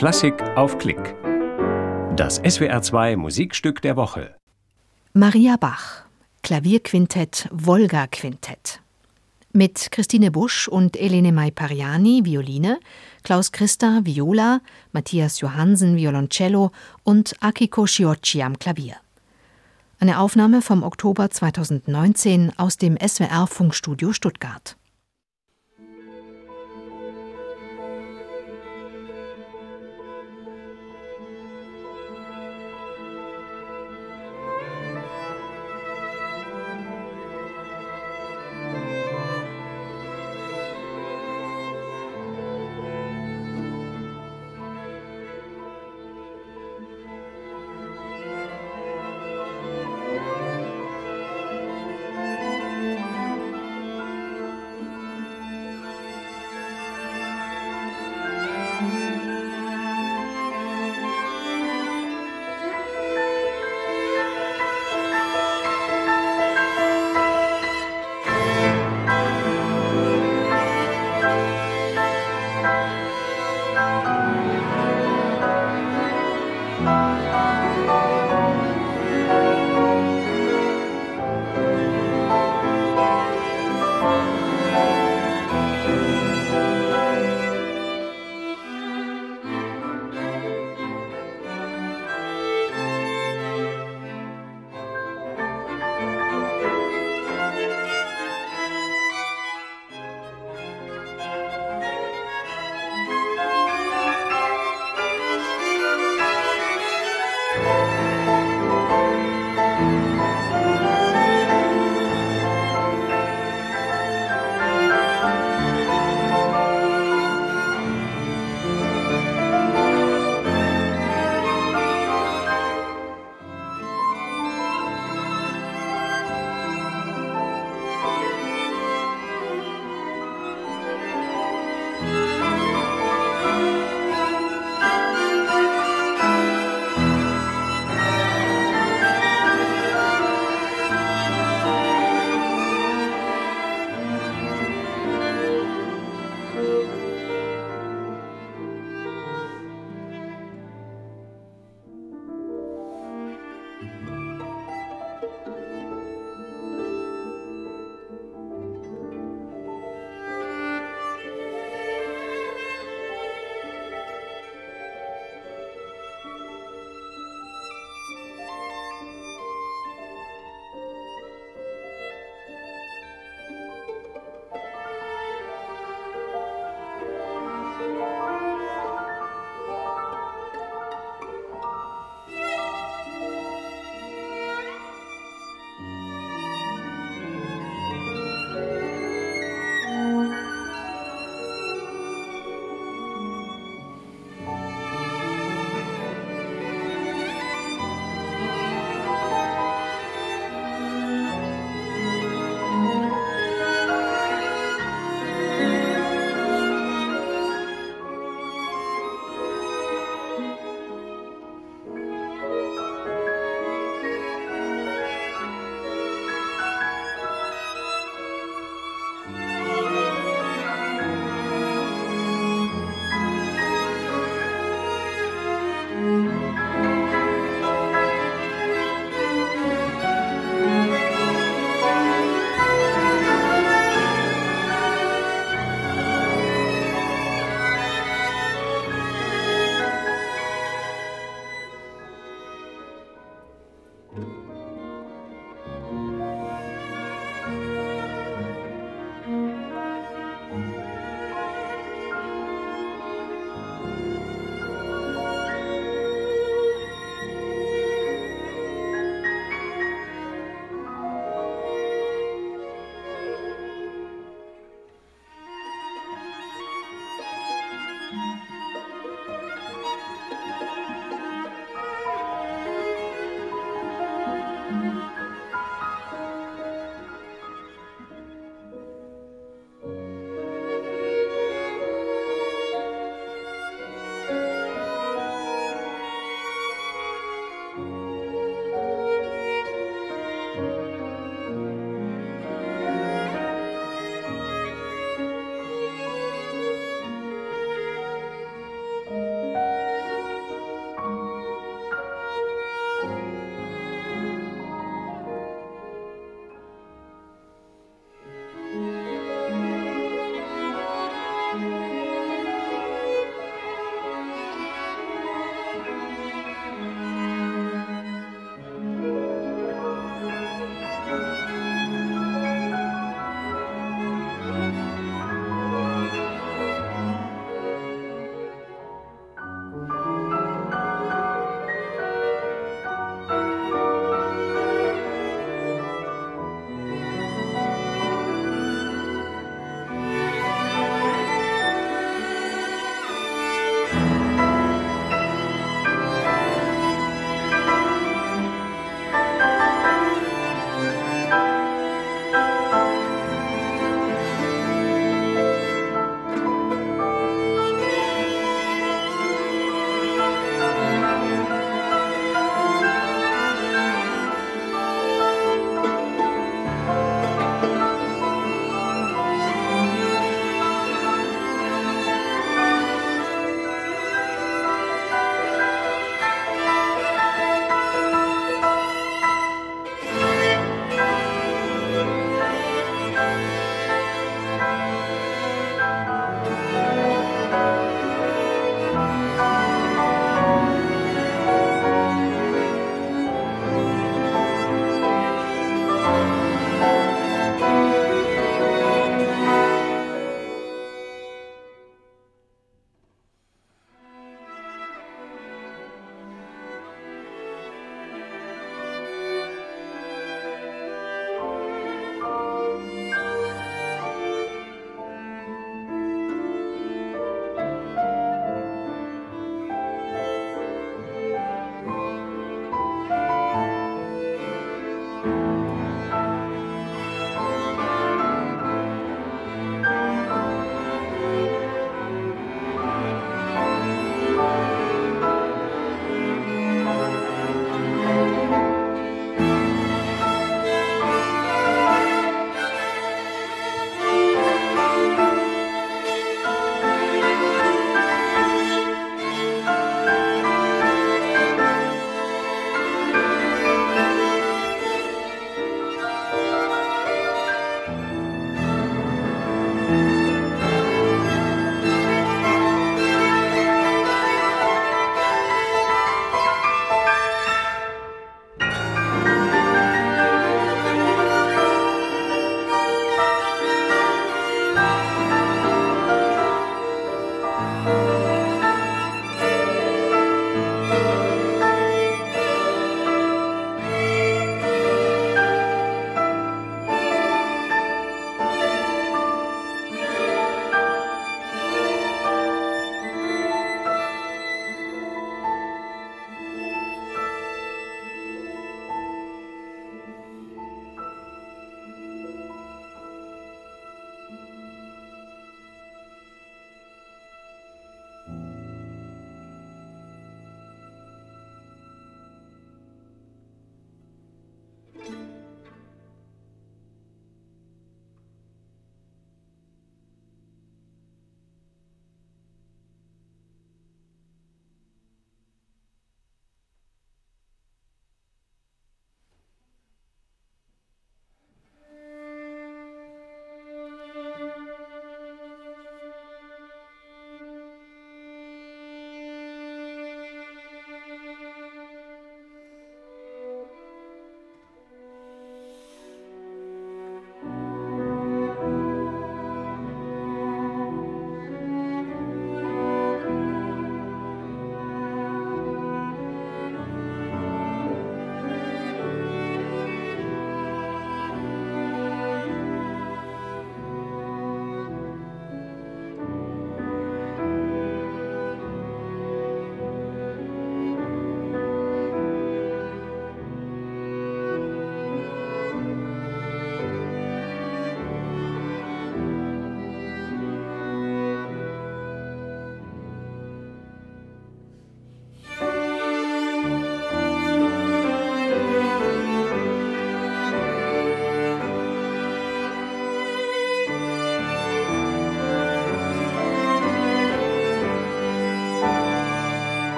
Klassik auf Klick. Das SWR2 Musikstück der Woche. Maria Bach, Klavierquintett Wolga Quintett. Mit Christine Busch und Elene Mai-Pariani Violine, Klaus Christa Viola, Matthias Johansen Violoncello und Akiko Shiocchi am Klavier. Eine Aufnahme vom Oktober 2019 aus dem SWR Funkstudio Stuttgart.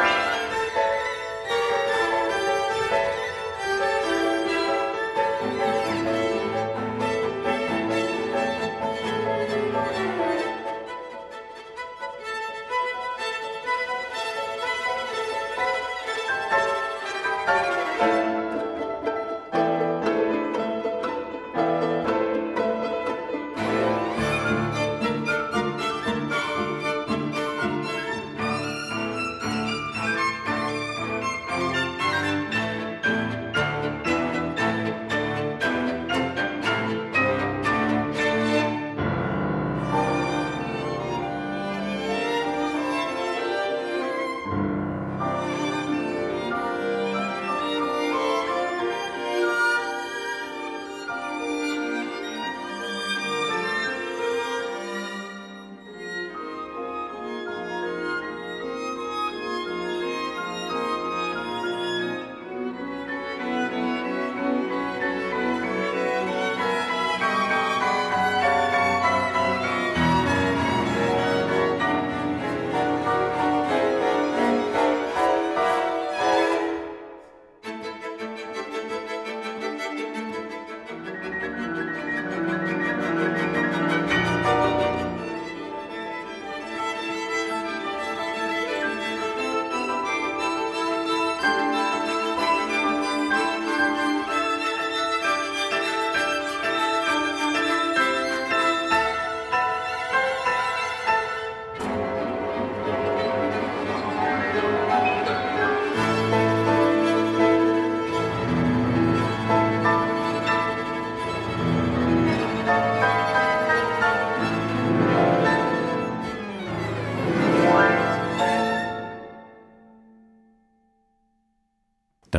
Bye.